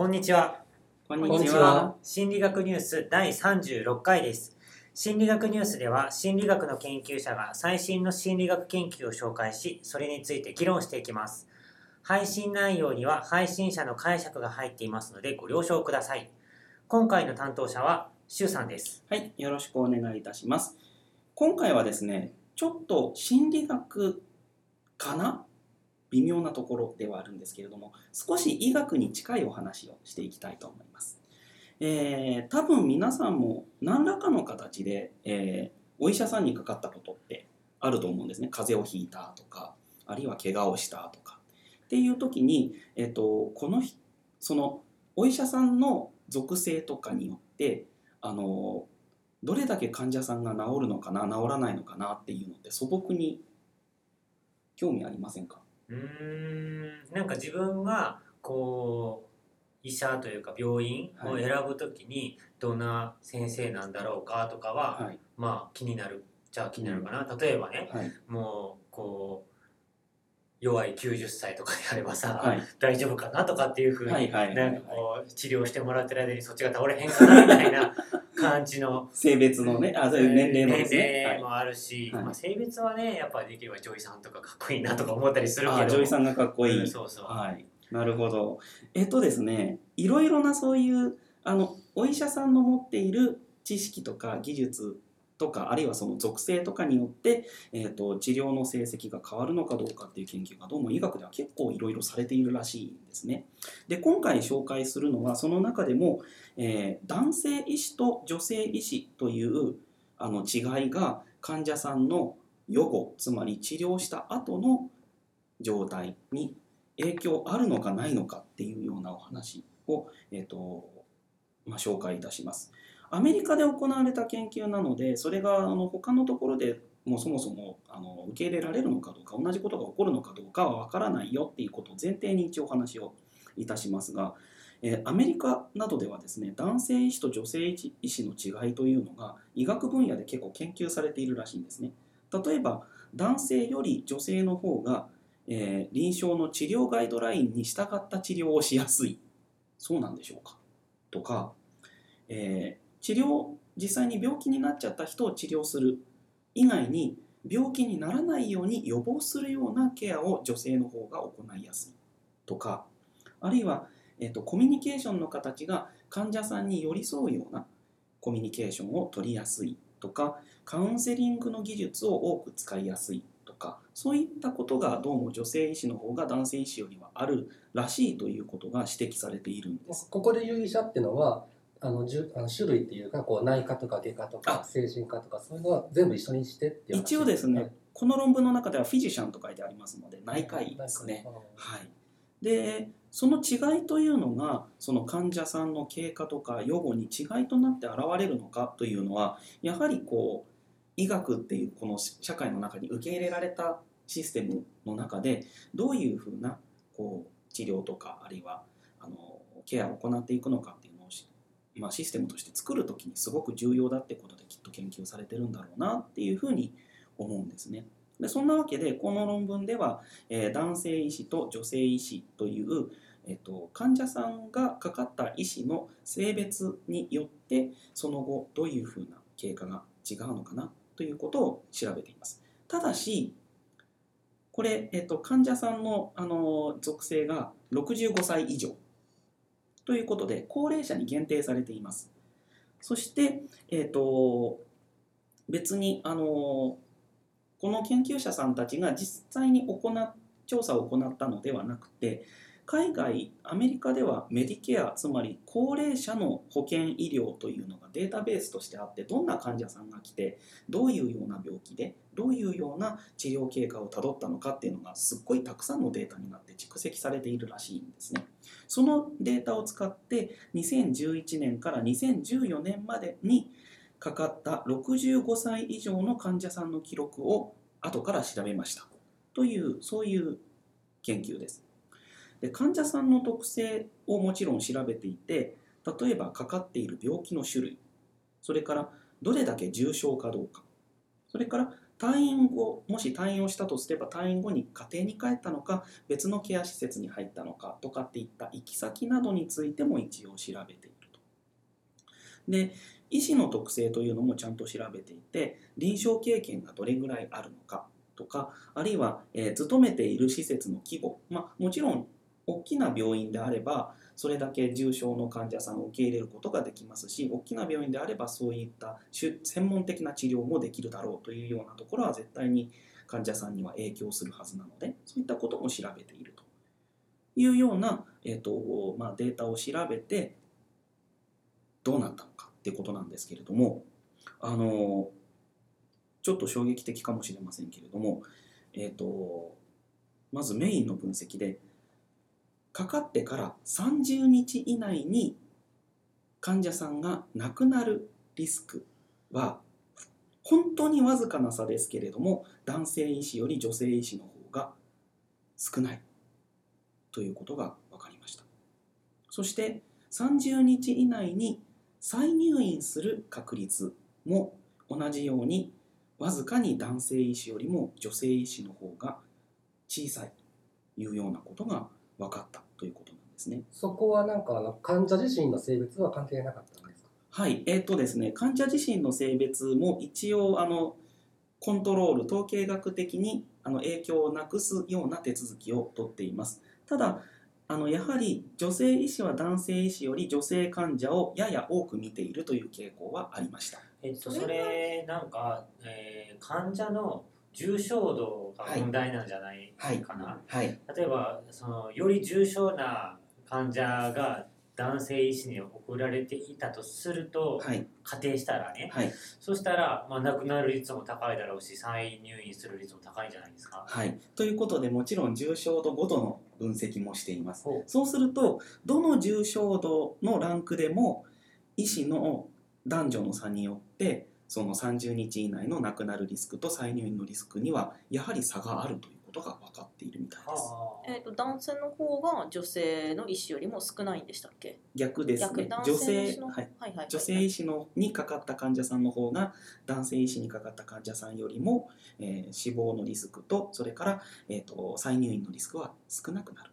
こんにちは。こんにちは心理学ニュース第36回です。心理学ニュースでは心理学の研究者が最新の心理学研究を紹介し、それについて議論していきます。配信内容には配信者の解釈が入っていますのでご了承ください。今回の担当者はシュウさんです。はい、よろしくお願いいたします。今回はですね、ちょっと心理学かな微妙なところではあるんですけれども、少し医学に近いお話をしていきたいと思います。えー多分皆さんも何らかの形で、えーお医者さんにかかったことってあると思うんですね。風邪をひいたとか、あるいは怪我をしたとか。っていう時に、えっ、と、このひそのお医者さんの属性とかによって、あのどれだけ患者さんが治るのかな治らないのかなっていうのって素朴に興味ありませんか？うーん、なんか自分がこう医者というか病院を選ぶときにどんな先生なんだろうかとかは、はい、まあ気になるじゃあ気になるかな、例えばねはい。もうこう弱い90歳とかであればさ、はい。大丈夫かなとかっていうふうに、治療してもらってる間にそっちが倒れへんかなみたいな感じの。性別のねあそういう年齢のですね、はい、年齢もあるし、はい。まあ、性別はねやっぱできれば女医さんとかかっこいいなとか思ったりするけど。あ女医さんがかっこいい、うんそうそう、はい。なるほど。えっとですねいろいろなそういうあのお医者さんの持っている知識とか技術とかあるいはその属性とかによって、えー、と治療の成績が変わるのかどうかっていう研究がどうも医学では結構いろいろされているらしいんですね。で今回紹介するのはその中でも、えー男性医師と女性医師というあの違いが患者さんの予後つまり治療した後の状態に影響あるのかないのかっていうようなお話を、えーとまあ、紹介いたします。アメリカで行われた研究なのでそれがあの他のところでもうそもそもあの受け入れられるのかどうか同じことが起こるのかどうかは分からないよっていうことを前提に一応お話をいたしますが、えアメリカなどではですね男性医師と女性医師の違いというのが医学分野で結構研究されているらしいんですね。例えば男性より女性の方が、えー臨床の治療ガイドラインに従った治療をしやすいそうなんでしょうかとか、え治療実際に病気になっちゃった人を治療する以外に病気にならないように予防するようなケアを女性の方が行いやすいとかあるいは、えーとコミュニケーションの形が患者さんに寄り添うようなコミュニケーションを取りやすいとかカウンセリングの技術を多く使いやすいとかそういったことがどうも女性医師の方が男性医師よりはあるらしいということが指摘されているんです。ここで言う医者ってのはあのじゅあの種類っていうかこう内科とか外科とかあ。精神科とかそういうのは全部一緒にしてっていう話一応ですね、はい。この論文の中ではフィジシャンと書いてありますので内科医ですね。はい、でその違いというのがその患者さんの経過とか予後に違いとなって現れるのかというのはやはりこう医学っていうこの社会の中に受け入れられたシステムの中でどういうふうなこう治療とかあるいはあのケアを行っていくのかま、システムとして作る時にすごく重要だってことできっと研究されてるんだろうなっていうふうに思うんですね。でそんなわけでこの論文では、えー男性医師と女性医師という、えっと患者さんがかかった医師の性別によってその後どういうふうな経過が違うのかなということを調べています。ただしこれ、えっと患者さんの、あの属性が65歳以上ということで高齢者に限定されています。そして、えっと別にあのこの研究者さんたちが実際に行っ調査を行ったのではなくて海外アメリカではメディケアつまり高齢者の保険医療というのがデータベースとしてあってどんな患者さんが来てどういうような病気でどういうような治療経過をたどったのかっていうのがすっごいたくさんのデータになって蓄積されているらしいんですね。そのデータを使って2011年から2014年までにかかった65歳以上の患者さんの記録を後から調べましたというそういう研究です。で患者さんの特性をもちろん調べていて例えばかかっている病気の種類それからどれだけ重症かどうかそれから退院後もし退院をしたとすれば退院後に家庭に帰ったのか別のケア施設に入ったのかとかっていった行き先などについても一応調べていると。で医師の特性というのもちゃんと調べていて臨床経験がどれぐらいあるのかとかあるいは、えー勤めている施設の規模、まあ、もちろん大きな病院であればそれだけ重症の患者さんを受け入れることができますし大きな病院であればそういった専門的な治療もできるだろうというようなところは絶対に患者さんには影響するはずなのでそういったことも調べていると。いうような、えーとまあ、データを調べてどうなったのかっていうことなんですけれどもあのちょっと衝撃的かもしれませんけれども、えー、とまずメインの分析でかかってから30日以内に患者さんが亡くなるリスクは本当にわずかな差ですけれども男性医師より女性医師の方が少ないということが分かりました。そして30日以内に再入院する確率も同じようにわずかに男性医師よりも女性医師の方が小さいというようなことが分かったということなんですね。そこはなんかあの患者自身の性別は関係なかったんですか？はい、えっ、とですね、患者自身の性別も一応あのコントロール、統計学的にあの影響をなくすような手続きをとっています。ただあのやはり女性医師は男性医師より女性患者をやや多く見ているという傾向はありました。えっと、それなんか、えー患者の重症度が問題なんじゃないかな、はい、例えばそのより重症な患者が男性医師に送られていたとすると、はい、仮定したらね、はい、そしたら、まあ、亡くなる率も高いだろうし再入院する率も高いんじゃないですか。はい。ということでもちろん重症度ごとの分析もしています。そうするとどの重症度のランクでも医師の男女の差によってその30日以内の亡くなるリスクと再入院のリスクにはやはり差があるということが分かっているみたいです。はあえー、と男性の方が女性の医師よりも少ないんでしたっけ？逆ですね。逆男女性の医師の性はいはいはい女性医師のにかかった患者さんの方が男性医師にかかった患者さんよりも、えー死亡のリスクとそれから、えー、と再入院のリスクは少なくなる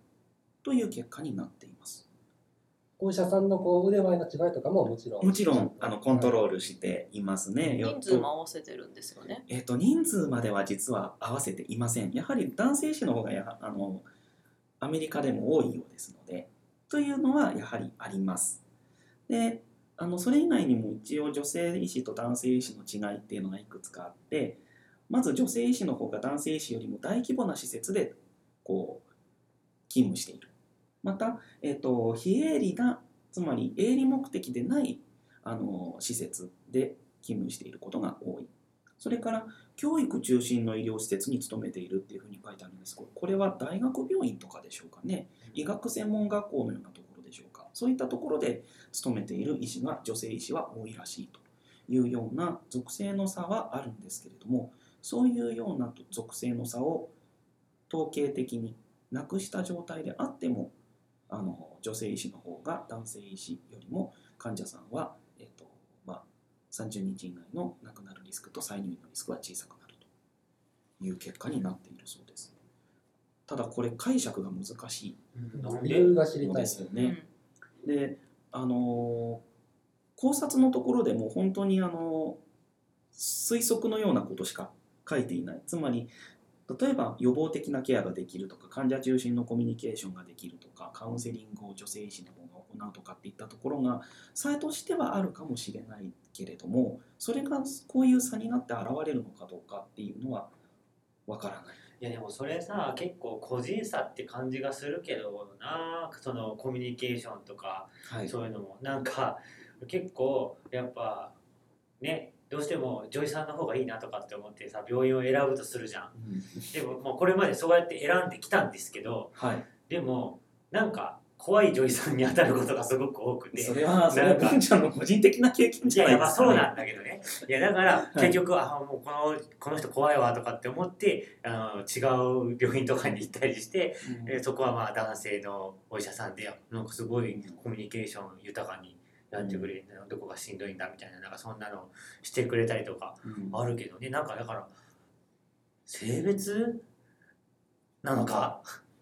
という結果になっています。お医者さんのこう腕前の違いとかももちろんもちろんあのコントロールしていますね。人数も合わせてるんですよねえっと人数までは実は合わせていません。やはり男性医師の方がやあのアメリカでも多いようですのでというのはやはりあります。であのそれ以外にも一応女性医師と男性医師の違いっていうのがいくつかあってまず女性医師の方が男性医師よりも大規模な施設でこう勤務している。また、えっと非営利なつまり営利目的でないあの施設で勤務していることが多い。それから教育中心の医療施設に勤めているっていうふうに書いてあるんですけどこれは大学病院とかでしょうかね。医学専門学校のようなところでしょうか。そういったところで勤めている医師が女性医師は多いらしいというような属性の差はあるんですけれどもそういうような属性の差を統計的になくした状態であってもあの女性医師の方が男性医師よりも患者さんは、えっとまあ、30日以内の亡くなるリスクと再入院のリスクは小さくなるという結果になっているそうです。ただこれ解釈が難しいのたいですよね。であの考察のところでも本当にあの推測のようなことしか書いていないつまり例えば予防的なケアができるとか患者中心のコミュニケーションができるとかカウンセリングを女性医師の方が行うとかっていったところが差としてはあるかもしれないけれどもそれがこういう差になって現れるのかどうかっていうのはわからない。いやでもそれさ結構個人差って感じがするけどなそのコミュニケーションとかはいそういうのもなんか結構やっぱねどうしても女医さんの方がいいなとかって思ってさ病院を選ぶとするじゃん。うん。でももうこれまでそうやって選んできたんですけどはい、でもなんか怖い女医さんに当たることがすごく多くて。それはそれは文ちゃんの個人的な経験いじゃややないいですか、ね。まあそうなんだけどね。いやだからい。結局、あもうこのこの人怖いわとかって思ってあの違う病院とかに行ったりして、うん。えーそこはまあ男性のお医者さんでなんかすごいコミュニケーション豊かにやってくれる、どこがしんどいんだみたいななんかそんなのしてくれたりとかうん。あるけどね。なんかだから性別なのか？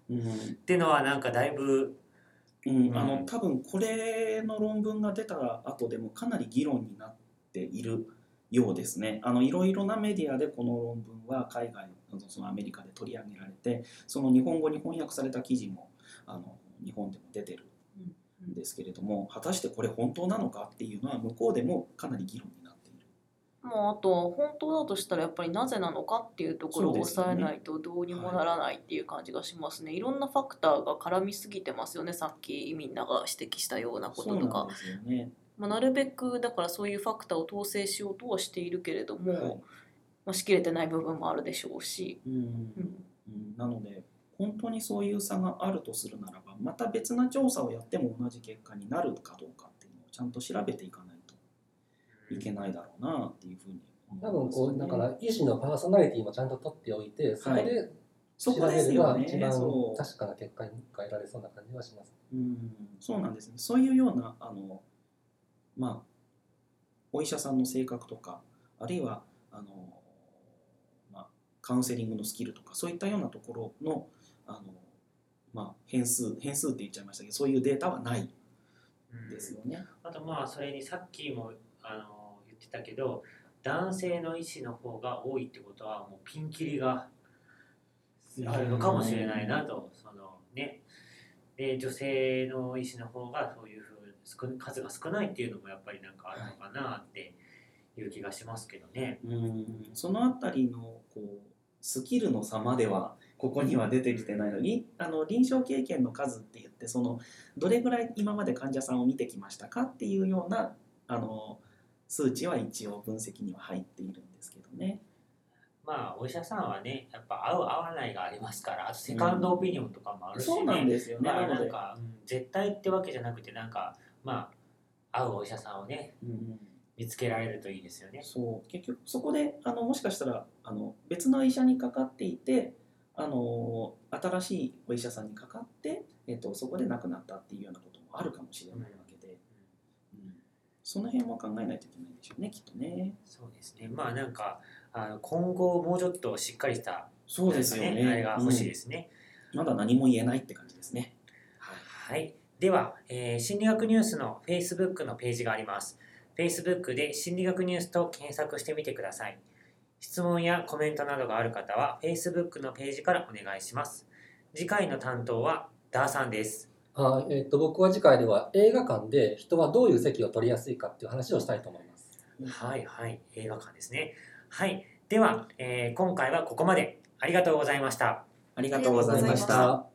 うん。っていうのはなんかだいぶうん。うん。あの多分これの論文が出た後でもかなり議論になっているようですね。あのいろいろなメディアでこの論文は海外のそのアメリカで取り上げられてその日本語に翻訳された記事もあの日本でも出てるんですけれども果たしてこれ本当なのかっていうのは向こうでもかなり議論になっている。もうあとは本当だとしたらやっぱりなぜなのかっていうところを抑えないとどうにもならないっていう感じがしますね。いろんなファクターが絡みすぎてますよねさっきみんなが指摘したようなこととか。なね。まあ、なるべくだからそういうファクターを統制しようとはしているけれども、はい。まあ、しきれてない部分もあるでしょうし、うん。うん。うん。なので本当にそういう差があるとするならばまた別な調査をやっても同じ結果になるかどうかっていうのをちゃんと調べていかないといけないだろうなっていうふうに思い多分ますね。こうだから医師のパーソナリティもちゃんと取っておいてそこで調べれば一番そう。確かな結果が得られそうな感じはします。うんそうなんですね。そういうようなあのまあお医者さんの性格とかあるいはあの、まあ、カウンセリングのスキルとかそういったようなところのあの、まあ、変数変数って言っちゃいましたけどそういうデータはないですよね。あとまあそれにさっきもあの言ってたけど男性の医師の方が多いってことはもうピンキリがあるのかもしれないなとそのねで女性の医師の方がそういうふう少数が少ないっていうのもやっぱりなんかあるのかなっていう気がしますけどね。うんそのあたりのこうスキルの差まではここには出てきてないのにあの臨床経験の数って言ってそのどれぐらい今まで患者さんを見てきましたかっていうようなあの数値は一応分析には入っているんですけどね。まあお医者さんはねやっぱ合う合わないがありますからセカンドオピニオンとかもあるしね。そうなんですよね。まあなんか、うん絶対ってわけじゃなくてなんかまあ合うお医者さんをねうん見つけられるといいですよね。そう結局そこであのもしかしたらあの別の医者にかかっていてあの新しいお医者さんにかかって、えっと、そこで亡くなったっていうようなこともあるかもしれないわけで、うんその辺も考えないといけないんでしょうねきっとね。そうですね。まあなんかあの今後もうちょっとしっかりしたそうですよね。なんかあれが欲しいですね。うんまだ何も言えないって感じですね。はい。では、えー心理学ニュースの Facebook のページがあります。Facebook で心理学ニュースと検索してみてください。質問やコメントなどがある方は Facebook のページからお願いします。次回の担当はダーさんです。あえっと僕は次回では映画館で人はどういう席を取りやすいかっていう話をしたいと思います。はいはい、映画館ですね。はい。では、えー今回はここまで。ありがとうございました。ありがとうございました。